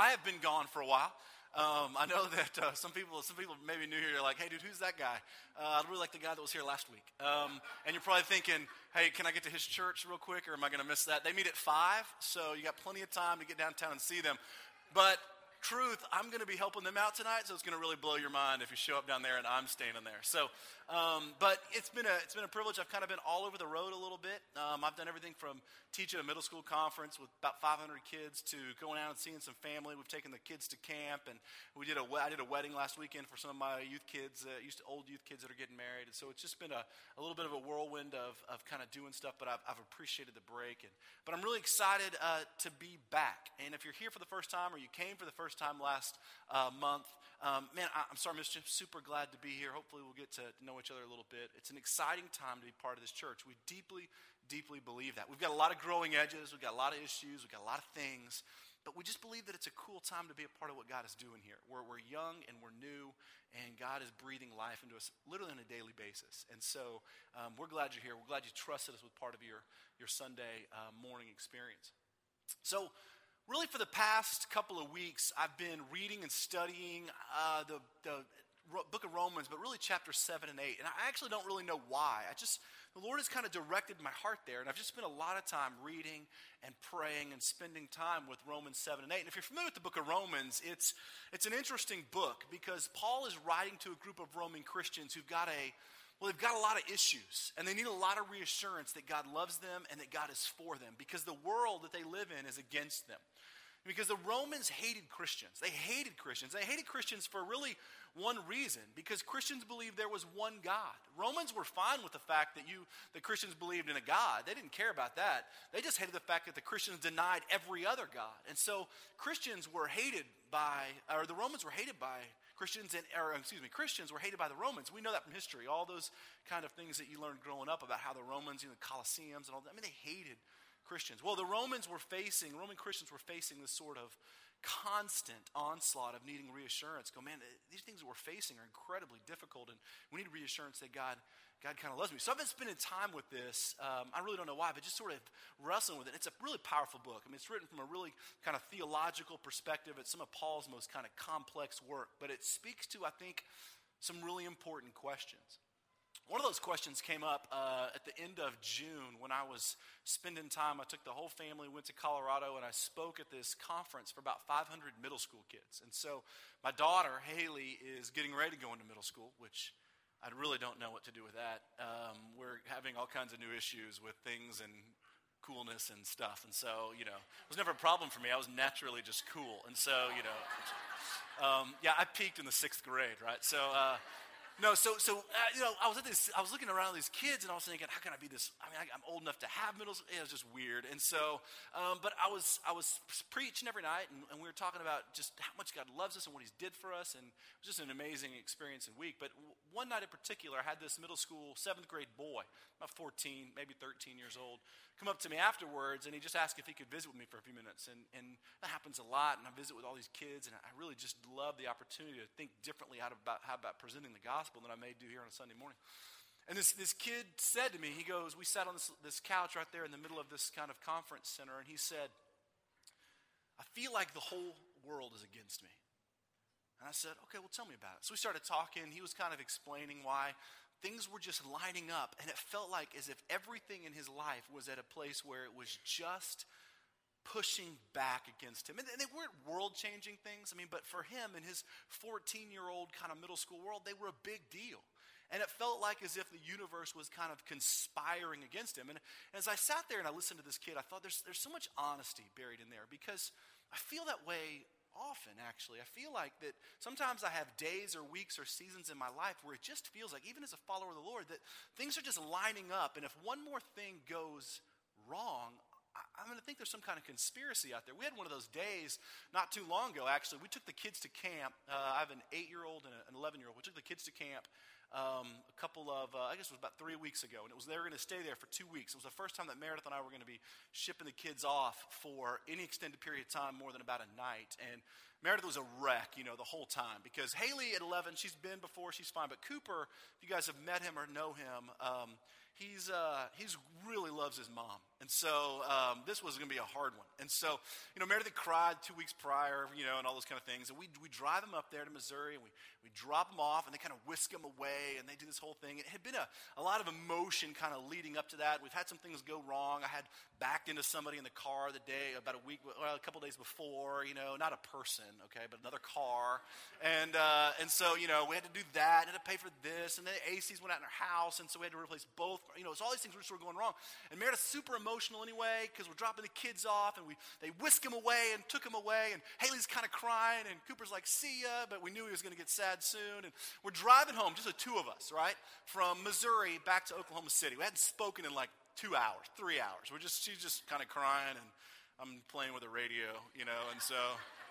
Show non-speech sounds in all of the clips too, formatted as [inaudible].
I have been gone for a while. Um, I know [laughs] that uh, some people, some people maybe new here, are like, "Hey, dude, who's that guy?" Uh, I really like the guy that was here last week. Um, and you're probably thinking, "Hey, can I get to his church real quick, or am I going to miss that?" They meet at five, so you got plenty of time to get downtown and see them. But truth, I'm going to be helping them out tonight, so it's going to really blow your mind if you show up down there and I'm standing there. So um, but it's been, a, it's been a privilege. I've kind of been all over the road a little bit. Um, I've done everything from teaching a middle school conference with about 500 kids to going out and seeing some family. We've taken the kids to camp, and we did a, I did a wedding last weekend for some of my youth kids, uh, used to old youth kids that are getting married. And so it's just been a, a little bit of a whirlwind of, of kind of doing stuff, but I've, I've appreciated the break. And, but I'm really excited uh, to be back. And if you're here for the first time or you came for the first time last uh, month, um, man, I, am sorry, Mr. Super glad to be here. Hopefully, we'll get to know each other a little bit. It's an exciting time to be part of this church. We deeply, deeply believe that. We've got a lot of growing edges, we've got a lot of issues, we've got a lot of things, but we just believe that it's a cool time to be a part of what God is doing here. We're, we're young and we're new, and God is breathing life into us literally on a daily basis. And so um, we're glad you're here. We're glad you trusted us with part of your, your Sunday uh, morning experience. So, really for the past couple of weeks, I've been reading and studying uh, the, the book of Romans, but really chapter 7 and 8. And I actually don't really know why. I just, the Lord has kind of directed my heart there. And I've just spent a lot of time reading and praying and spending time with Romans 7 and 8. And if you're familiar with the book of Romans, it's, it's an interesting book because Paul is writing to a group of Roman Christians who've got a, well, they've got a lot of issues and they need a lot of reassurance that God loves them and that God is for them because the world that they live in is against them. Because the Romans hated Christians. They hated Christians. They hated Christians for really one reason because Christians believed there was one God. Romans were fine with the fact that you the Christians believed in a God. They didn't care about that. They just hated the fact that the Christians denied every other God. And so Christians were hated by or the Romans were hated by Christians and or excuse me, Christians were hated by the Romans. We know that from history. All those kind of things that you learned growing up about how the Romans, you know, the Colosseums and all that. I mean, they hated Christians. Well, the Romans were facing, Roman Christians were facing this sort of constant onslaught of needing reassurance. Go, man, these things that we're facing are incredibly difficult, and we need reassurance that God, God kind of loves me. So I've been spending time with this. Um, I really don't know why, but just sort of wrestling with it. It's a really powerful book. I mean, it's written from a really kind of theological perspective. It's some of Paul's most kind of complex work, but it speaks to, I think, some really important questions. One of those questions came up uh, at the end of June when I was spending time. I took the whole family, went to Colorado, and I spoke at this conference for about 500 middle school kids. And so my daughter, Haley, is getting ready to go into middle school, which I really don't know what to do with that. Um, we're having all kinds of new issues with things and coolness and stuff. And so, you know, it was never a problem for me. I was naturally just cool. And so, you know, um, yeah, I peaked in the sixth grade, right? So, uh, no, so so uh, you know, I was at this. I was looking around at these kids, and I was thinking, how can I be this? I mean, I, am old enough to have middle. school. It was just weird. And so, um, but I was I was preaching every night, and, and, we were talking about just how much God loves us and what He's did for us, and it was just an amazing experience and week. But one night in particular, I had this middle school seventh grade boy, about 14, maybe 13 years old, come up to me afterwards, and he just asked if he could visit with me for a few minutes. And and that happens a lot, and I visit with all these kids, and I really just love the opportunity to think differently about how about presenting the gospel gospel I may do here on a Sunday morning. And this, this kid said to me, he goes, We sat on this, this couch right there in the middle of this kind of conference center, and he said, I feel like the whole world is against me. And I said, Okay, well, tell me about it. So we started talking. He was kind of explaining why things were just lining up, and it felt like as if everything in his life was at a place where it was just pushing back against him. And they weren't world changing things. I mean, but for him in his 14 year old kind of middle school world, they were a big deal. And it felt like as if the universe was kind of conspiring against him. And as I sat there and I listened to this kid, I thought there's, there's so much honesty buried in there because I feel that way often, actually. I feel like that sometimes I have days or weeks or seasons in my life where it just feels like, even as a follower of the Lord, that things are just lining up. And if one more thing goes wrong, I'm going to think there's some kind of conspiracy out there. We had one of those days not too long ago, actually. We took the kids to camp. Uh, I have an eight year old and an 11 year old. We took the kids to camp um, a couple of, uh, I guess it was about three weeks ago. And it was they were going to stay there for two weeks. It was the first time that Meredith and I were going to be shipping the kids off for any extended period of time more than about a night. And Meredith was a wreck, you know, the whole time because Haley at 11, she's been before, she's fine. But Cooper, if you guys have met him or know him, um, he's, uh, he's really loves his mom. And so um, this was going to be a hard one. And so, you know, Meredith cried two weeks prior, you know, and all those kind of things. And we, we drive them up there to Missouri and we, we drop them off and they kind of whisk them away and they do this whole thing. It had been a, a lot of emotion kind of leading up to that. We've had some things go wrong. I had backed into somebody in the car the day, about a week, well, a couple days before, you know, not a person, okay, but another car. And, uh, and so, you know, we had to do that had to pay for this. And then the ACs went out in our house. And so we had to replace both, you know, it's all these things were sort of going wrong. And Meredith's super emotional emotional anyway because we're dropping the kids off and we, they whisk him away and took him away. And Haley's kind of crying and Cooper's like, see ya. But we knew he was going to get sad soon. And we're driving home, just the two of us, right? From Missouri back to Oklahoma City. We hadn't spoken in like two hours, three hours. We're just, she's just kind of crying and I'm playing with the radio, you know, and so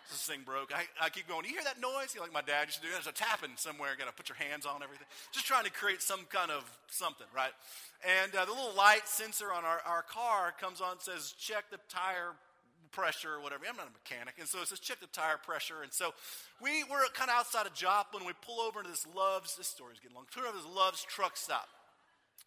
this thing broke. I, I keep going, you hear that noise? You know, like my dad used to do. There's a tapping somewhere. Got to put your hands on everything. Just trying to create some kind of something, right? And uh, the little light sensor on our, our car comes on and says, check the tire pressure or whatever. I'm not a mechanic. And so it says, check the tire pressure. And so we were kind of outside of Joplin. We pull over into this Love's, this story's getting long, pull over to this Love's truck stop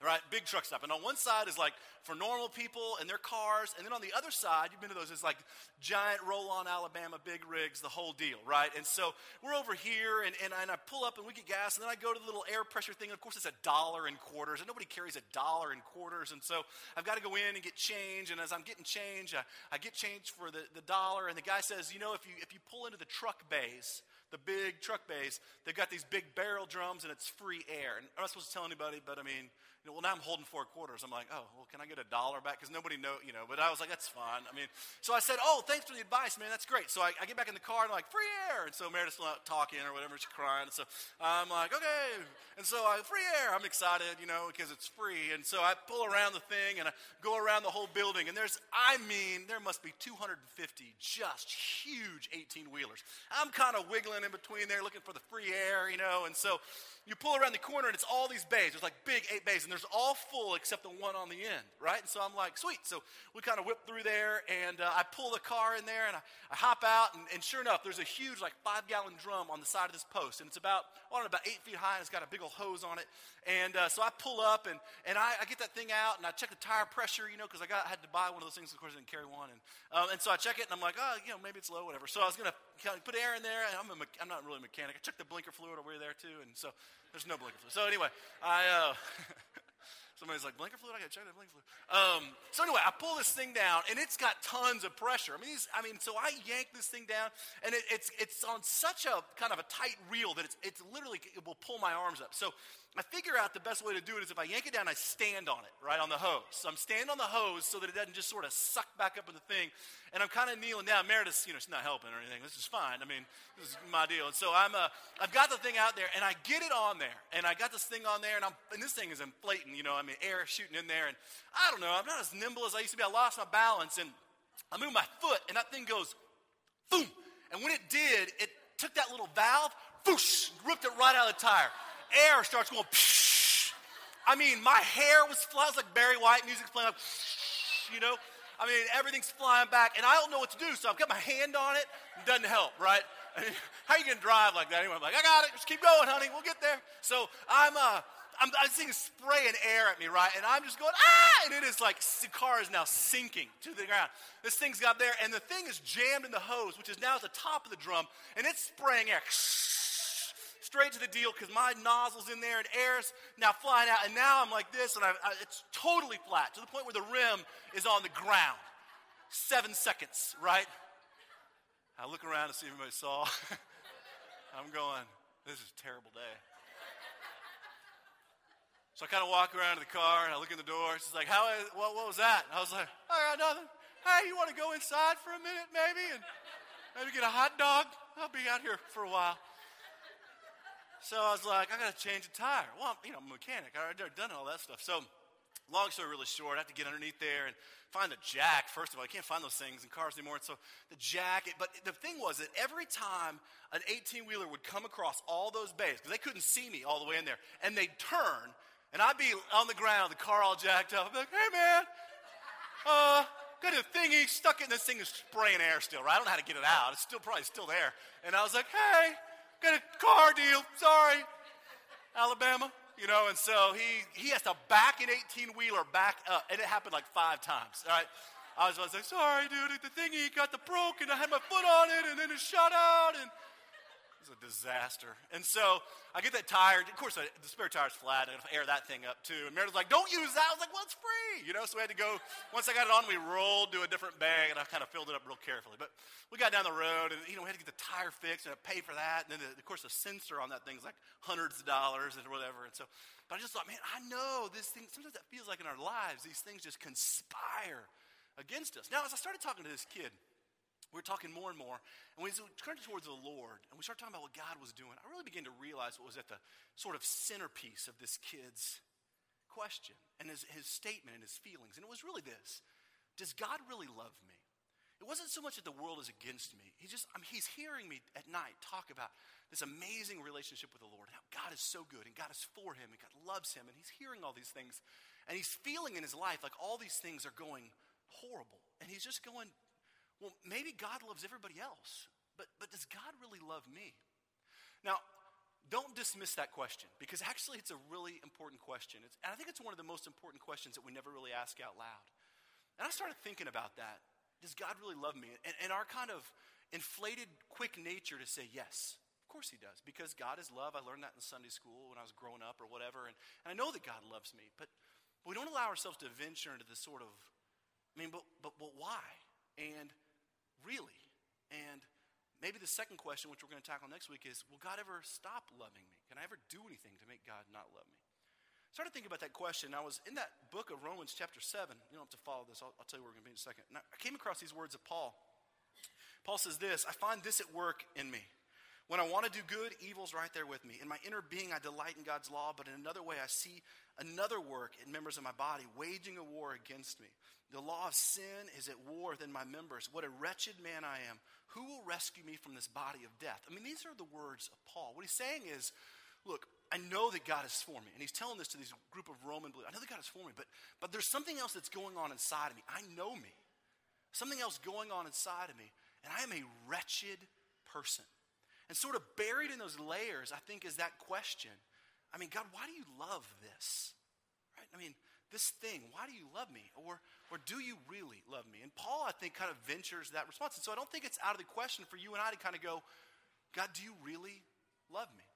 right? Big truck stop. And on one side is like for normal people and their cars. And then on the other side, you've been to those, it's like giant roll on Alabama big rigs, the whole deal, right? And so we're over here and, and, and I pull up and we get gas. And then I go to the little air pressure thing. And of course, it's a dollar in quarters. And nobody carries a dollar in quarters. And so I've got to go in and get change. And as I'm getting change, I, I get change for the, the dollar. And the guy says, you know, if you, if you pull into the truck bays, the big truck bays, they've got these big barrel drums and it's free air. And I'm not supposed to tell anybody, but I mean, you know, well, now I'm holding four quarters. I'm like, oh, well, can I get a dollar back? Because nobody know, you know. But I was like, that's fine. I mean, so I said, oh, thanks for the advice, man. That's great. So I, I get back in the car and I'm like, free air. And so Meredith's not talking or whatever. She's crying. And so I'm like, okay. And so I, free air. I'm excited, you know, because it's free. And so I pull around the thing and I go around the whole building. And there's, I mean, there must be 250 just huge 18 wheelers. I'm kind of wiggling in between there looking for the free air, you know. And so you pull around the corner and it's all these bays. There's like big eight bays, and there's all full except the one on the end, right? And so I'm like, sweet. So we kind of whip through there, and uh, I pull the car in there, and I, I hop out, and, and, sure enough, there's a huge, like, five gallon drum on the side of this post, and it's about, I don't know, about eight feet high, and it's got a big old hose on it. And uh, so I pull up, and, and I, I, get that thing out, and I check the tire pressure, you know, because I, got, I had to buy one of those things, of course, I didn't carry one. And, um, and so I check it, and I'm like, oh, you know, maybe it's low, whatever. So I was going to put air in there, and I'm, a, I'm not really a mechanic. I checked the blinker fluid over there, too, and so there's no blinker fluid. So anyway, I. Uh, [laughs] Somebody's like, blinker fluid? I got to check that blinker fluid. Um, so anyway, I pull this thing down, and it's got tons of pressure. I mean, I mean, so I yank this thing down, and it, it's, it's on such a kind of a tight reel that it's, it's literally, it will pull my arms up. So I figure out the best way to do it is if I yank it down, I stand on it, right, on the hose. So I'm standing on the hose so that it doesn't just sort of suck back up in the thing. And I'm kind of kneeling down. Meredith's, you know, she's not helping or anything. This is fine. I mean, this is my deal. And so I'm, uh, I've got the thing out there, and I get it on there. And I got this thing on there, and, I'm, and this thing is inflating, you know, I mean, air shooting in there. And I don't know, I'm not as nimble as I used to be. I lost my balance, and I move my foot, and that thing goes, boom. And when it did, it took that little valve, whoosh, ripped it right out of the tire air starts going, psh. I mean, my hair was flying, like Barry White music's playing, like, you know? I mean, everything's flying back, and I don't know what to do, so I've got my hand on it. It doesn't help, right? I [laughs] mean, how are you going to drive like that? Anyway, I'm like, I got it. Just keep going, honey. We'll get there. So I'm, uh, I'm, I'm seeing spraying air at me, right? And I'm just going, ah! And it is like the car is now sinking to the ground. This thing's got there, and the thing is jammed in the hose, which is now at the top of the drum, and it's spraying air straight to the deal because my nozzle's in there and air's now flying out. And now I'm like this, and I, I, it's totally flat to the point where the rim is on the ground. Seven seconds, right? I look around to see if anybody saw. [laughs] I'm going, this is a terrible day. So I kind of walk around to the car and I look in the door. She's like, "How? What, what was that?" And I was like, "I got nothing. Hey, you want to go inside for a minute, maybe, and maybe get a hot dog? I'll be out here for a while." So I was like, I got to change a tire. Well, you know, I'm a mechanic. I already done all that stuff. So long story really short, I have to get underneath there and find the jack. First of all, I can't find those things in cars anymore. And so the jack, but the thing was that every time an 18 wheeler would come across all those bays, because they couldn't see me all the way in there, and they'd turn, and I'd be on the ground, the car all jacked up. I'd be like, hey man, uh, got a thingy stuck in this thing is spraying air still, right? I don't know how to get it out. It's still probably still there. And I was like, hey, Got a car deal. Sorry. Alabama. you know, and so he, he has to back an 18 wheeler back up. And it happened like five times, all right? I was, I was like, sorry, dude, the thingy got the broke and I had my foot on it and then it shut out. And it was a disaster. And so I get that tire. Of course, the spare tire's flat. I air that thing up too. And Meredith's like, don't use that. I was like, well, it's free. You know, so we had to go. Once I got it on, we rolled to a different bag and I kind of filled it up real carefully. But we got down the road and, you know, we had to get the tire fixed and I paid for that. And then, the, of course, the sensor on that thing's like hundreds of dollars and whatever. And so, but I just thought, man, I know this thing, sometimes that feels like in our lives, these things just conspire against us. Now, as I started talking to this kid, we were talking more and more, and we turned towards the Lord, and we started talking about what God was doing. I really began to realize what was at the sort of centerpiece of this kid's question and his, his statement and his feelings. And it was really this Does God really love me? It wasn't so much that the world is against me. He just, I mean, he's hearing me at night talk about this amazing relationship with the Lord, and how God is so good, and God is for him, and God loves him, and he's hearing all these things. And he's feeling in his life like all these things are going horrible. And he's just going, well, maybe God loves everybody else, but, but does God really love me? Now, don't dismiss that question because actually it's a really important question. It's, and I think it's one of the most important questions that we never really ask out loud. And I started thinking about that. Does God really love me? And, and our kind of inflated, quick nature to say yes. Of course he does, because God is love. I learned that in Sunday school when I was growing up or whatever. And, and I know that God loves me, but, we don't allow ourselves to venture into this sort of, I mean, but, but, but why? And Really? And maybe the second question, which we're going to tackle next week, is Will God ever stop loving me? Can I ever do anything to make God not love me? I started thinking about that question. I was in that book of Romans, chapter 7. You don't have to follow this, I'll, I'll tell you where we're going to be in a second. And I came across these words of Paul. Paul says this I find this at work in me. When I want to do good, evil's right there with me. In my inner being, I delight in God's law, but in another way, I see another work in members of my body waging a war against me. The law of sin is at war within my members. What a wretched man I am. Who will rescue me from this body of death? I mean, these are the words of Paul. What he's saying is, look, I know that God is for me. And he's telling this to this group of Roman believers. I know that God is for me, but, but there's something else that's going on inside of me. I know me. Something else going on inside of me. And I am a wretched person. And sort of buried in those layers, I think, is that question. I mean, God, why do you love this? Right? I mean, this thing, why do you love me? Or, or do you really love me? And Paul, I think, kind of ventures that response. And so I don't think it's out of the question for you and I to kind of go, God, do you really love me?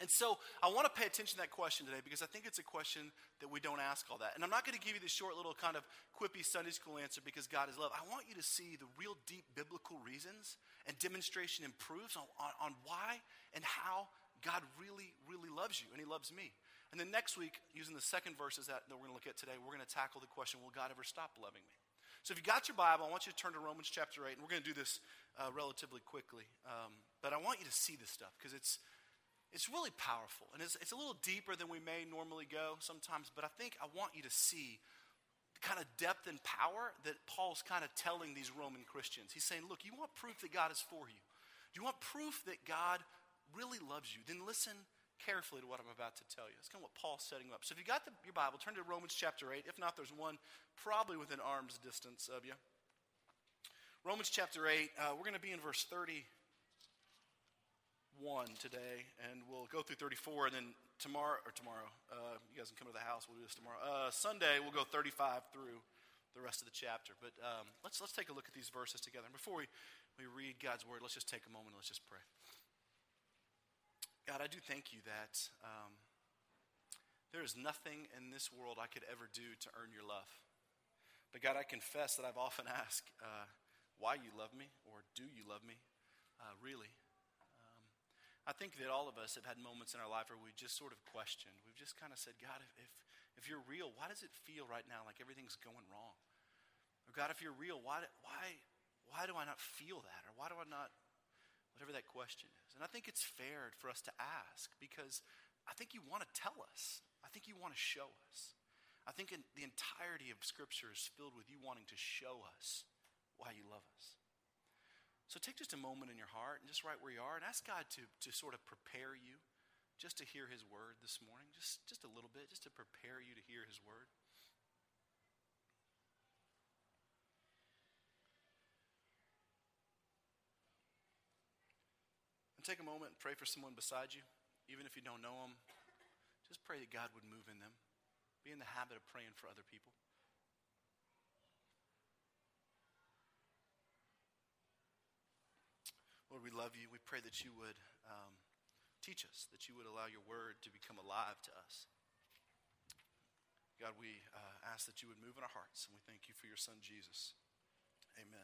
And so I want to pay attention to that question today because I think it's a question that we don't ask all that. And I'm not going to give you the short little kind of quippy Sunday school answer because God is love. I want you to see the real deep biblical reasons and demonstration and proofs on, on, on why and how God really, really loves you and He loves me. And then next week, using the second verses that, that we're going to look at today, we're going to tackle the question Will God ever stop loving me? So if you got your Bible, I want you to turn to Romans chapter 8, and we're going to do this uh, relatively quickly. Um, but I want you to see this stuff because it's, it's really powerful. And it's, it's a little deeper than we may normally go sometimes, but I think I want you to see the kind of depth and power that Paul's kind of telling these Roman Christians. He's saying, Look, you want proof that God is for you, Do you want proof that God really loves you, then listen carefully to what I'm about to tell you. It's kind of what Paul's setting up. So if you got the, your Bible, turn to Romans chapter 8. If not, there's one probably within arm's distance of you. Romans chapter 8, uh, we're going to be in verse 31 today, and we'll go through 34, and then tomorrow, or tomorrow, uh, you guys can come to the house, we'll do this tomorrow. Uh, Sunday, we'll go 35 through the rest of the chapter. But um, let's, let's take a look at these verses together. And before we, we read God's word, let's just take a moment and let's just pray. God, I do thank you that um, there is nothing in this world I could ever do to earn your love. But God, I confess that I've often [laughs] asked uh, why you love me or do you love me, uh, really. I think that all of us have had moments in our life where we just sort of questioned. We've just kind of said, God, if, if, if you're real, why does it feel right now like everything's going wrong? Or God, if you're real, why, why, why do I not feel that? Or why do I not whatever that question is. And I think it's fair for us to ask because I think you want to tell us. I think you want to show us. I think the entirety of Scripture is filled with you wanting to show us why you love us. So take just a moment in your heart and just right where you are and ask God to, to sort of prepare you just to hear His word this morning, just, just a little bit, just to prepare you to hear His word. And take a moment and pray for someone beside you, even if you don't know them. just pray that God would move in them. Be in the habit of praying for other people. Lord, we love you. We pray that you would um, teach us, that you would allow your word to become alive to us. God, we uh, ask that you would move in our hearts, and we thank you for your son, Jesus. Amen.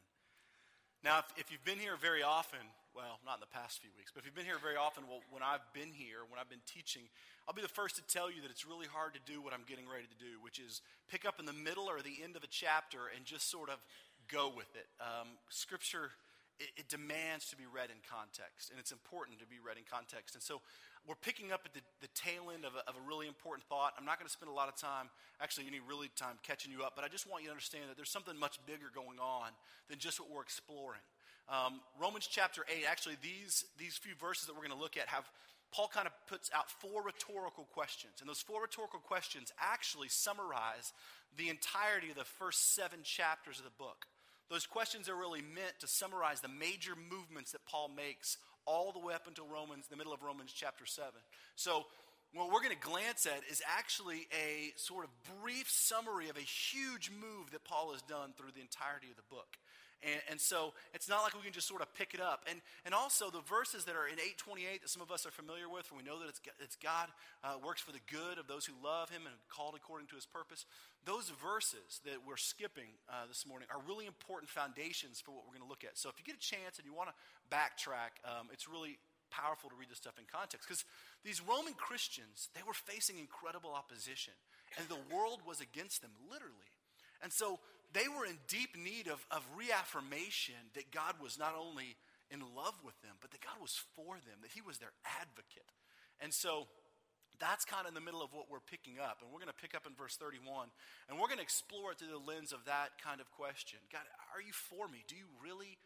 Now, if, if, you've been here very often, well, not in the past few weeks, but if you've been here very often, well, when I've been here, when I've been teaching, I'll be the first to tell you that it's really hard to do what I'm getting ready to do, which is pick up in the middle or the end of a chapter and just sort of go with it. Um, scripture it, it, demands to be read in context, and it's important to be read in context. And so we're picking up at the, the tail end of a, of a really important thought. I'm not going to spend a lot of time, actually, any really time catching you up, but I just want you to understand that there's something much bigger going on than just what we're exploring. Um, Romans chapter 8, actually, these, these few verses that we're going to look at have Paul kind of puts out four rhetorical questions. And those four rhetorical questions actually summarize the entirety of the first seven chapters of the book. Those questions are really meant to summarize the major movements that Paul makes all the way up until Romans, the middle of Romans chapter 7. So, what we're going to glance at is actually a sort of brief summary of a huge move that Paul has done through the entirety of the book. And, and, so it's not like we can just sort of pick it up. And, and also the verses that are in 828 that some of us are familiar with, where we know that it's, it's God uh, works for the good of those who love him and called according to his purpose. Those verses that we're skipping uh, this morning are really important foundations for what we're going to look at. So if you get a chance and you want to backtrack, um, it's really powerful to read this stuff in context because these Roman Christians, they were facing incredible opposition, and the world was against them, literally. And so they were in deep need of, of reaffirmation that God was not only in love with them, but that God was for them, that He was their advocate. And so that's kind of in the middle of what we're picking up. And we're going to pick up in verse 31, and we're going to explore it through the lens of that kind of question God, are you for me? Do you really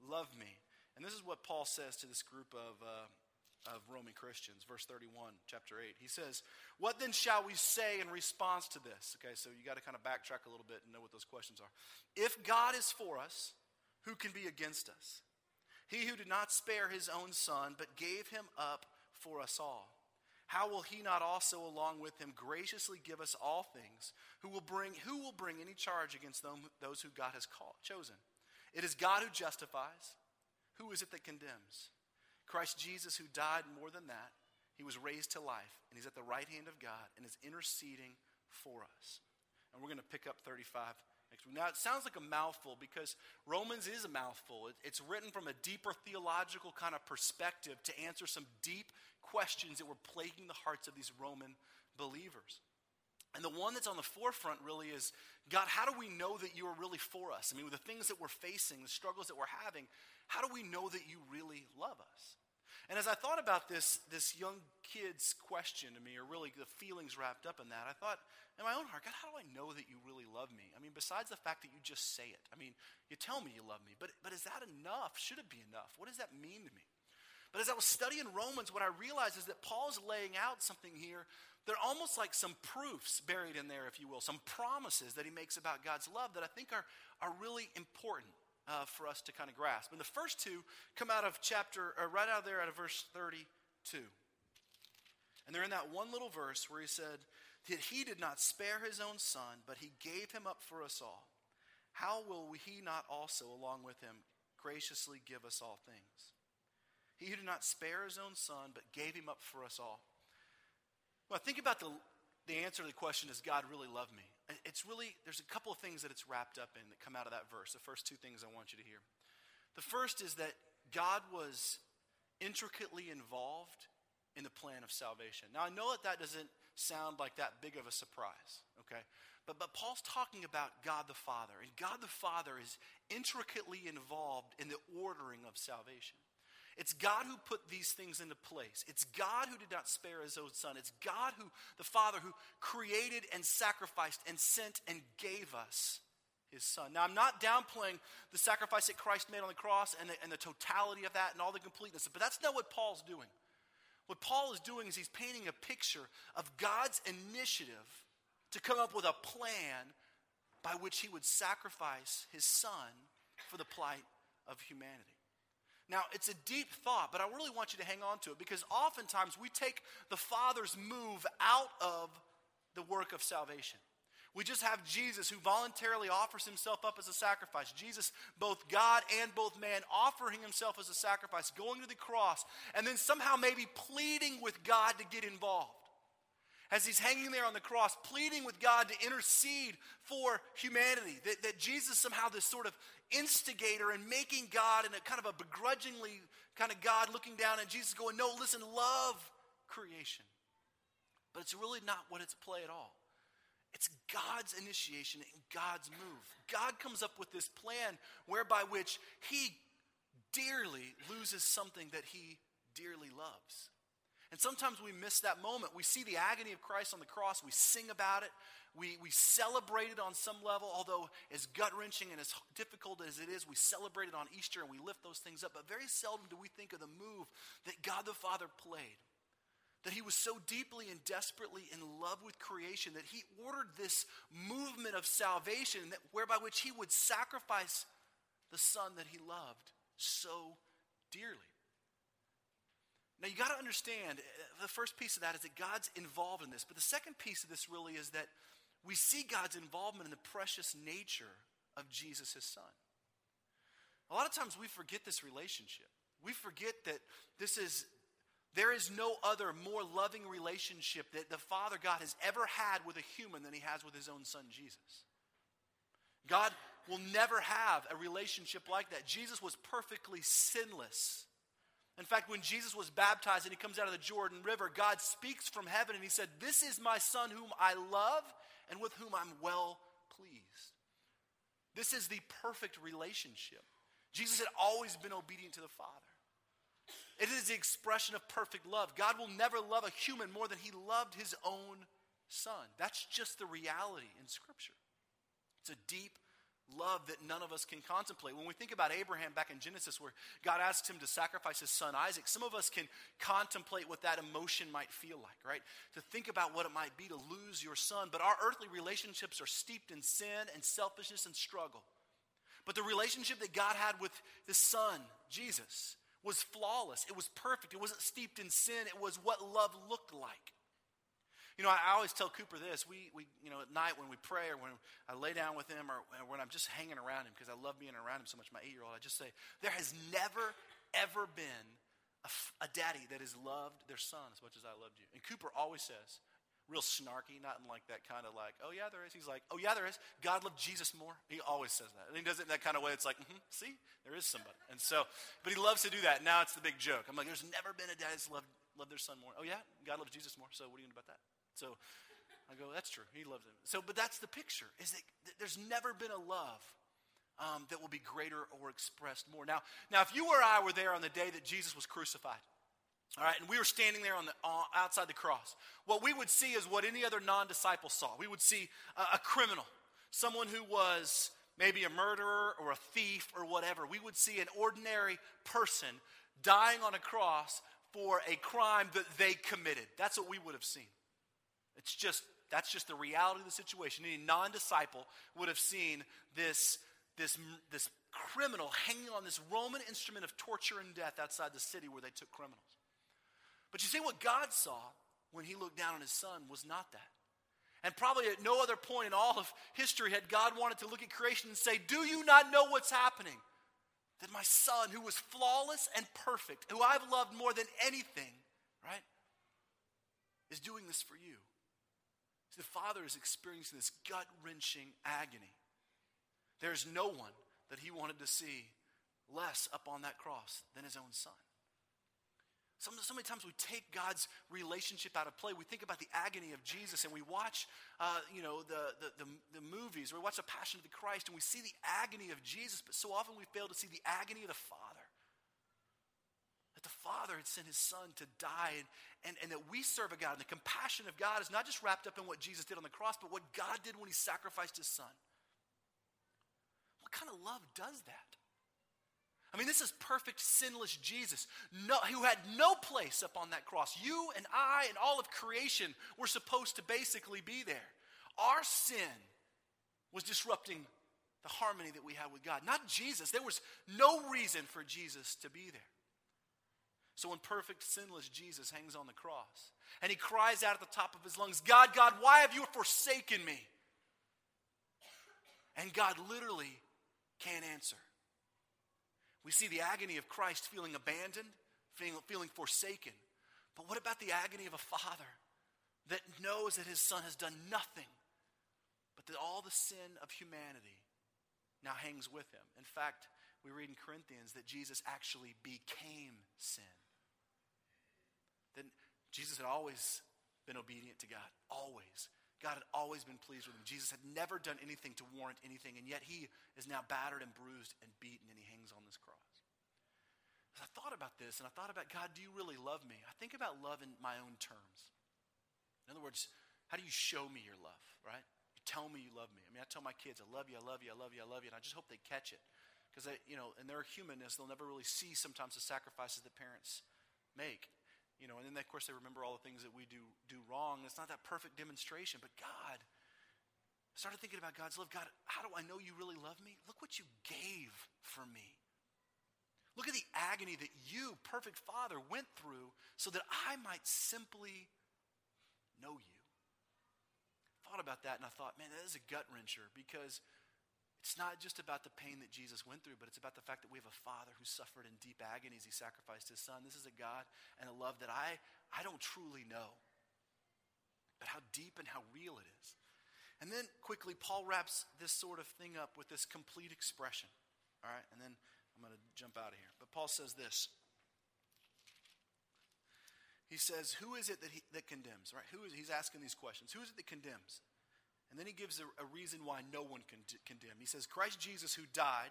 love me? And this is what Paul says to this group of, uh, of Roman Christians, verse 31, chapter 8. He says, What then shall we say in response to this? Okay, so you got to kind of backtrack a little bit and know what those questions are. If God is for us, who can be against us? He who did not spare his own son, but gave him up for us all. How will he not also, along with him, graciously give us all things? Who will bring, who will bring any charge against them, those who God has called, chosen? It is God who justifies. Who is it that condemns? Christ Jesus, who died more than that, he was raised to life, and he's at the right hand of God and is interceding for us. And we're going to pick up 35 next week. Now, it sounds like a mouthful because Romans is a mouthful. it's written from a deeper theological kind of perspective to answer some deep questions that were plaguing the hearts of these Roman believers. And the one that's on the forefront really is God, how do we know that you are really for us? I mean, with the things that we're facing, the struggles that we're having, how do we know that you really love us? And as I thought about this, this young kid's question to me, or really the feelings wrapped up in that, I thought in my own heart, God, how do I know that you really love me? I mean, besides the fact that you just say it, I mean, you tell me you love me, but, but is that enough? Should it be enough? What does that mean to me? But as I was studying Romans, what I realized is that Paul's laying out something here. They're almost like some proofs buried in there, if you will, some promises that he makes about God's love that I think are, are really important uh, for us to kind of grasp. And the first two come out of chapter, or right out of there out of verse 32. And they're in that one little verse where he said that he did not spare his own son, but he gave him up for us all. How will he not also, along with him, graciously give us all things? He who did not spare his own son, but gave him up for us all. Well, I think about the, the answer to the question Does God really love me? it's really, there's a couple of things that it's wrapped up in that come out of that verse. The first two things I want you to hear. The first is that God was intricately involved in the plan of salvation. Now, I know that that doesn't sound like that big of a surprise, okay? But, but Paul's talking about God the Father, and God the Father is intricately involved in the ordering of salvation. It's God who put these things into place. It's God who did not spare his own son. It's God who, the Father, who created and sacrificed and sent and gave us his son. Now, I'm not downplaying the sacrifice that Christ made on the cross and the, and the totality of that and all the completeness, but that's not what Paul's doing. What Paul is doing is he's painting a picture of God's initiative to come up with a plan by which he would sacrifice his son for the plight of humanity. Now, it's a deep thought, but I really want you to hang on to it because oftentimes we take the Father's move out of the work of salvation. We just have Jesus who voluntarily offers himself up as a sacrifice. Jesus, both God and both man, offering himself as a sacrifice, going to the cross, and then somehow maybe pleading with God to get involved. As he's hanging there on the cross, pleading with God to intercede for humanity. That, that Jesus somehow, this sort of instigator and making God in a kind of a begrudgingly kind of God looking down and Jesus going, No, listen, love creation. But it's really not what it's play at all. It's God's initiation and God's move. God comes up with this plan whereby which he dearly loses something that he dearly loves. And sometimes we miss that moment. We see the agony of Christ on the cross, we sing about it, we, we celebrate it on some level, although as gut wrenching and as difficult as it is, we celebrate it on Easter and we lift those things up. But very seldom do we think of the move that God the Father played. That he was so deeply and desperately in love with creation that he ordered this movement of salvation that, whereby which he would sacrifice the son that he loved so dearly. Now you got to understand the first piece of that is that God's involved in this. But the second piece of this really is that we see God's involvement in the precious nature of Jesus, his son. A lot of times we forget this relationship. We forget that this is, there is no other more loving relationship that the Father God has ever had with a human than he has with his own son, Jesus. God will never have a relationship like that. Jesus was perfectly sinless. In fact, when Jesus was baptized and he comes out of the Jordan River, God speaks from heaven and he said, This is my son whom I love and with whom I'm well pleased. This is the perfect relationship. Jesus had always been obedient to the Father. It is the expression of perfect love. God will never love a human more than he loved his own son. That's just the reality in Scripture. It's a deep love that none of us can contemplate. When we think about Abraham back in Genesis, where God asks him to sacrifice his son Isaac, some of us can contemplate what that emotion might feel like, right? To think about what it might be to lose your son. But our earthly relationships are steeped in sin and selfishness and struggle. But the relationship that God had with his son, Jesus, was flawless. It was perfect. It wasn't steeped in sin. It was what love looked like. You know, I, always tell Cooper this. We, we, you know, at night when we pray or when I lay down with him or when I'm just hanging around him because I love being around him so much, my eight year old, I just say, there has never, ever been a, daddy that has loved their son as much as I loved you. And Cooper always says, real snarky, not in like that kind of like, oh yeah, there is. He's like, oh yeah, there is. God loved Jesus more. He always says that. And he does it in that kind of way. It's like, mm-hmm, see, there is somebody. And so, but he loves to do that. Now it's the big joke. I'm like, there's never been a dad that's loved, loved their son more. Oh yeah, God loves Jesus more. So what are you do about that? So I go, that's true. He loves him. So, but that's the picture, is that there's never been a love um, that will be greater or expressed more. Now, now, if you or I were there on the day that Jesus was crucified, all right, and we were standing there on the, uh, outside the cross, what we would see is what any other non disciple saw. We would see a, a criminal, someone who was maybe a murderer or a thief or whatever. We would see an ordinary person dying on a cross for a crime that they committed. That's what we would have seen. It's just, that's just the reality of the situation. Any non disciple would have seen this, this, this criminal hanging on this Roman instrument of torture and death outside the city where they took criminals. But you see, what God saw when he looked down on his son was not that. And probably at no other point in all of history had God wanted to look at creation and say, Do you not know what's happening? That my son, who was flawless and perfect, who I've loved more than anything, right, is doing this for you. The Father is experiencing this gut wrenching agony. There's no one that he wanted to see less up on that cross than his own son. So, so many times we take God's relationship out of play. We think about the agony of Jesus and we watch, uh, you know, the, the, the, the movies, or we watch The Passion of the Christ and we see the agony of Jesus, but so often we fail to see the agony of the Father. Father had sent his Son to die, and, and, and that we serve a God. And the compassion of God is not just wrapped up in what Jesus did on the cross, but what God did when he sacrificed his Son. What kind of love does that? I mean, this is perfect, sinless Jesus, no, who had no place up on that cross. You and I and all of creation were supposed to basically be there. Our sin was disrupting the harmony that we had with God. Not Jesus. There was no reason for Jesus to be there. So when perfect, sinless Jesus hangs on the cross and he cries out at the top of his lungs, God, God, why have you forsaken me? And God literally can't answer. We see the agony of Christ feeling abandoned, feeling, feeling forsaken. But what about the agony of a father that knows that his son has done nothing, but that all the sin of humanity now hangs with him? In fact, we read in Corinthians that Jesus actually became sin. That Jesus had always been obedient to God, always. God had always been pleased with him. Jesus had never done anything to warrant anything, and yet he is now battered and bruised and beaten, and he hangs on this cross. As I thought about this, and I thought about, God, do you really love me? I think about love in my own terms. In other words, how do you show me your love, right? You tell me you love me. I mean, I tell my kids, I love you, I love you, I love you, I love you, and I just hope they catch it. Because, you know, in their humanness, they'll never really see sometimes the sacrifices that parents make you know, and then of course they remember all the things that we do do wrong. It's not that perfect demonstration, but God. Started thinking about God's love. God, how do I know you really love me? Look what you gave for me. Look at the agony that you, perfect Father, went through so that I might simply know you. I thought about that and I thought, man, that is a gut wrencher because it's not just about the pain that Jesus went through, but it's about the fact that we have a Father who suffered in deep agony as he sacrificed his Son. This is a God and a love that I, I don't truly know, but how deep and how real it is. And then quickly, Paul wraps this sort of thing up with this complete expression. All right, and then I'm going to jump out of here. But Paul says this. He says, Who is it that, he, that condemns? Right? Who is, he's asking these questions. Who is it that condemns? And then he gives a, a reason why no one can d- condemn. He says, Christ Jesus, who died,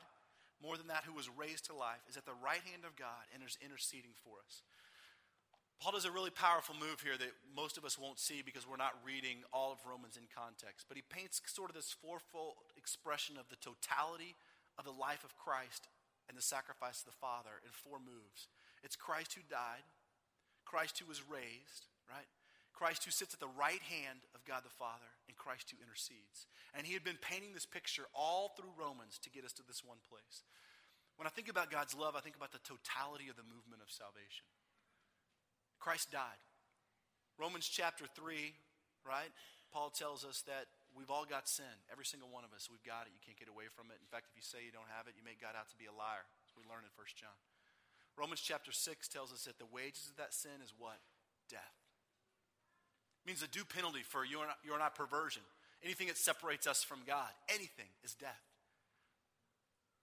more than that, who was raised to life, is at the right hand of God and is interceding for us. Paul does a really powerful move here that most of us won't see because we're not reading all of Romans in context. But he paints sort of this fourfold expression of the totality of the life of Christ and the sacrifice of the Father in four moves. It's Christ who died, Christ who was raised, right? Christ who sits at the right hand of God the Father, and Christ who intercedes. And he had been painting this picture all through Romans to get us to this one place. When I think about God's love, I think about the totality of the movement of salvation. Christ died. Romans chapter 3, right? Paul tells us that we've all got sin. Every single one of us, we've got it. You can't get away from it. In fact, if you say you don't have it, you make God out to be a liar. We learn in 1 John. Romans chapter 6 tells us that the wages of that sin is what? Death means a due penalty for you and, you and I perversion. Anything that separates us from God, anything is death.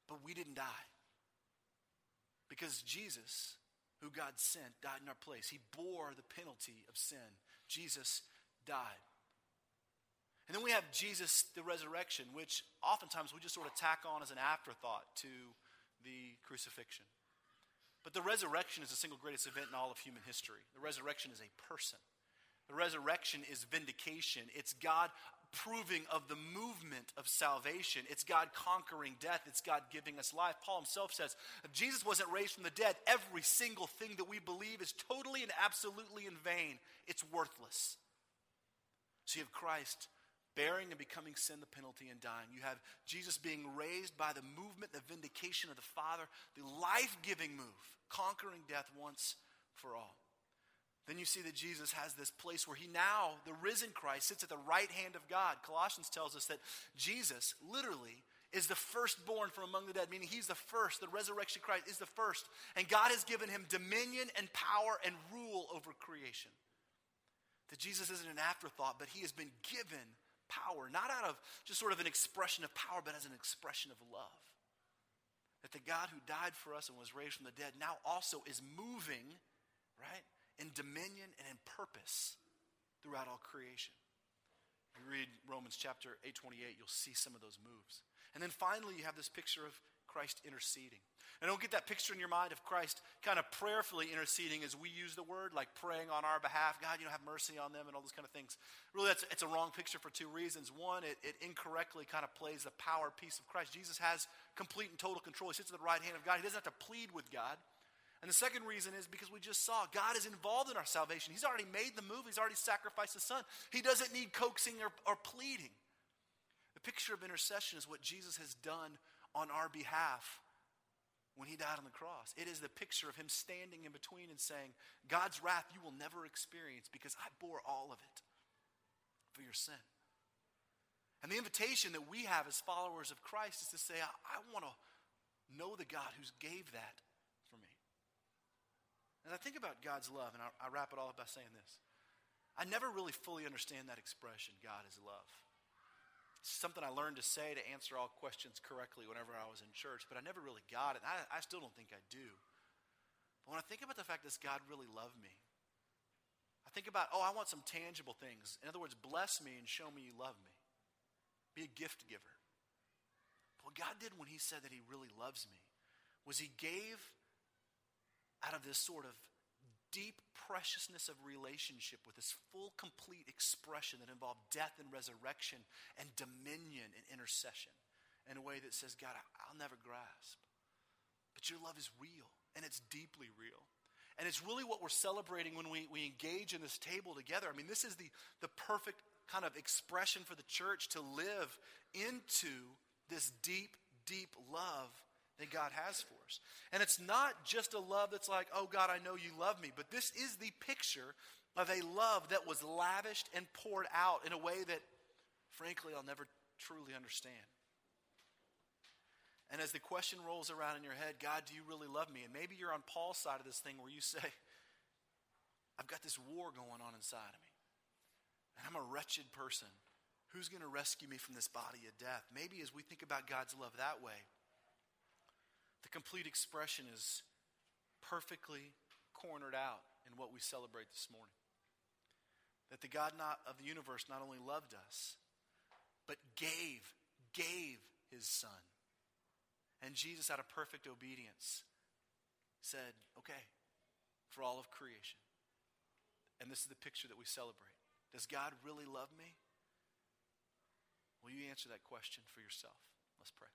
But we didn't die. Because Jesus, who God sent, died in our place. He bore the penalty of sin. Jesus died. And then we have Jesus, the resurrection, which oftentimes we just sort of tack on as an afterthought to the crucifixion. But the resurrection is the single greatest event in all of human history. The resurrection is a person. The resurrection is vindication. It's God proving of the movement of salvation. It's God conquering death. It's God giving us life. Paul himself says if Jesus wasn't raised from the dead, every single thing that we believe is totally and absolutely in vain. It's worthless. So you have Christ bearing and becoming sin the penalty and dying. You have Jesus being raised by the movement, the vindication of the Father, the life giving move, conquering death once for all. Then you see that Jesus has this place where he now, the risen Christ, sits at the right hand of God. Colossians tells us that Jesus, literally, is the firstborn from among the dead, meaning he's the first. The resurrection Christ is the first. And God has given him dominion and power and rule over creation. That Jesus isn't an afterthought, but he has been given power, not out of just sort of an expression of power, but as an expression of love. That the God who died for us and was raised from the dead now also is moving, right? In dominion and in purpose throughout all creation. If you read Romans chapter 828, you'll see some of those moves. And then finally, you have this picture of Christ interceding. And don't get that picture in your mind of Christ kind of prayerfully interceding as we use the word, like praying on our behalf. God, you know, have mercy on them and all those kind of things. Really, that's it's a wrong picture for two reasons. One, it, it incorrectly kind of plays the power piece of Christ. Jesus has complete and total control. He sits at the right hand of God. He doesn't have to plead with God. And the second reason is because we just saw God is involved in our salvation. He's already made the move, He's already sacrificed His Son. He doesn't need coaxing or, or pleading. The picture of intercession is what Jesus has done on our behalf when he died on the cross. It is the picture of him standing in between and saying, God's wrath you will never experience because I bore all of it for your sin. And the invitation that we have as followers of Christ is to say, I, I want to know the God who's gave that. And I think about God's love, and I, I wrap it all up by saying this. I never really fully understand that expression, God is love It's something I learned to say to answer all questions correctly whenever I was in church, but I never really got it. I, I still don't think I do. But when I think about the fact, that God really love me? I think about, oh, I want some tangible things. In other words, bless me and show me you love me. Be a gift giver. But what God did when He said that He really loves me was He gave out of this sort of deep preciousness of relationship with this full, complete expression that involved death and resurrection and dominion and intercession in a way that says, God, I'll never grasp. But your love is real, and it's deeply real. And it's really what we're celebrating when we, we engage in this table together. I mean, this is the, the perfect kind of expression for the church to live into this deep, deep love that God has for us. And it's not just a love that's like, oh God, I know you love me, but this is the picture of a love that was lavished and poured out in a way that, frankly, I'll never truly understand. And as the question rolls around in your head, God, do you really love me? And maybe you're on Paul's side of this thing where you say, [laughs] I've got this war going on inside of me. And I'm a wretched person. Who's going to rescue me from this body of death? Maybe as we think about God's love that way, the complete expression is perfectly cornered out in what we celebrate this morning. That the God not, of the universe not only loved us, but gave, gave his son. And Jesus, out of perfect obedience, said, Okay, for all of creation. And this is the picture that we celebrate. Does God really love me? Will you answer that question for yourself? Let's pray.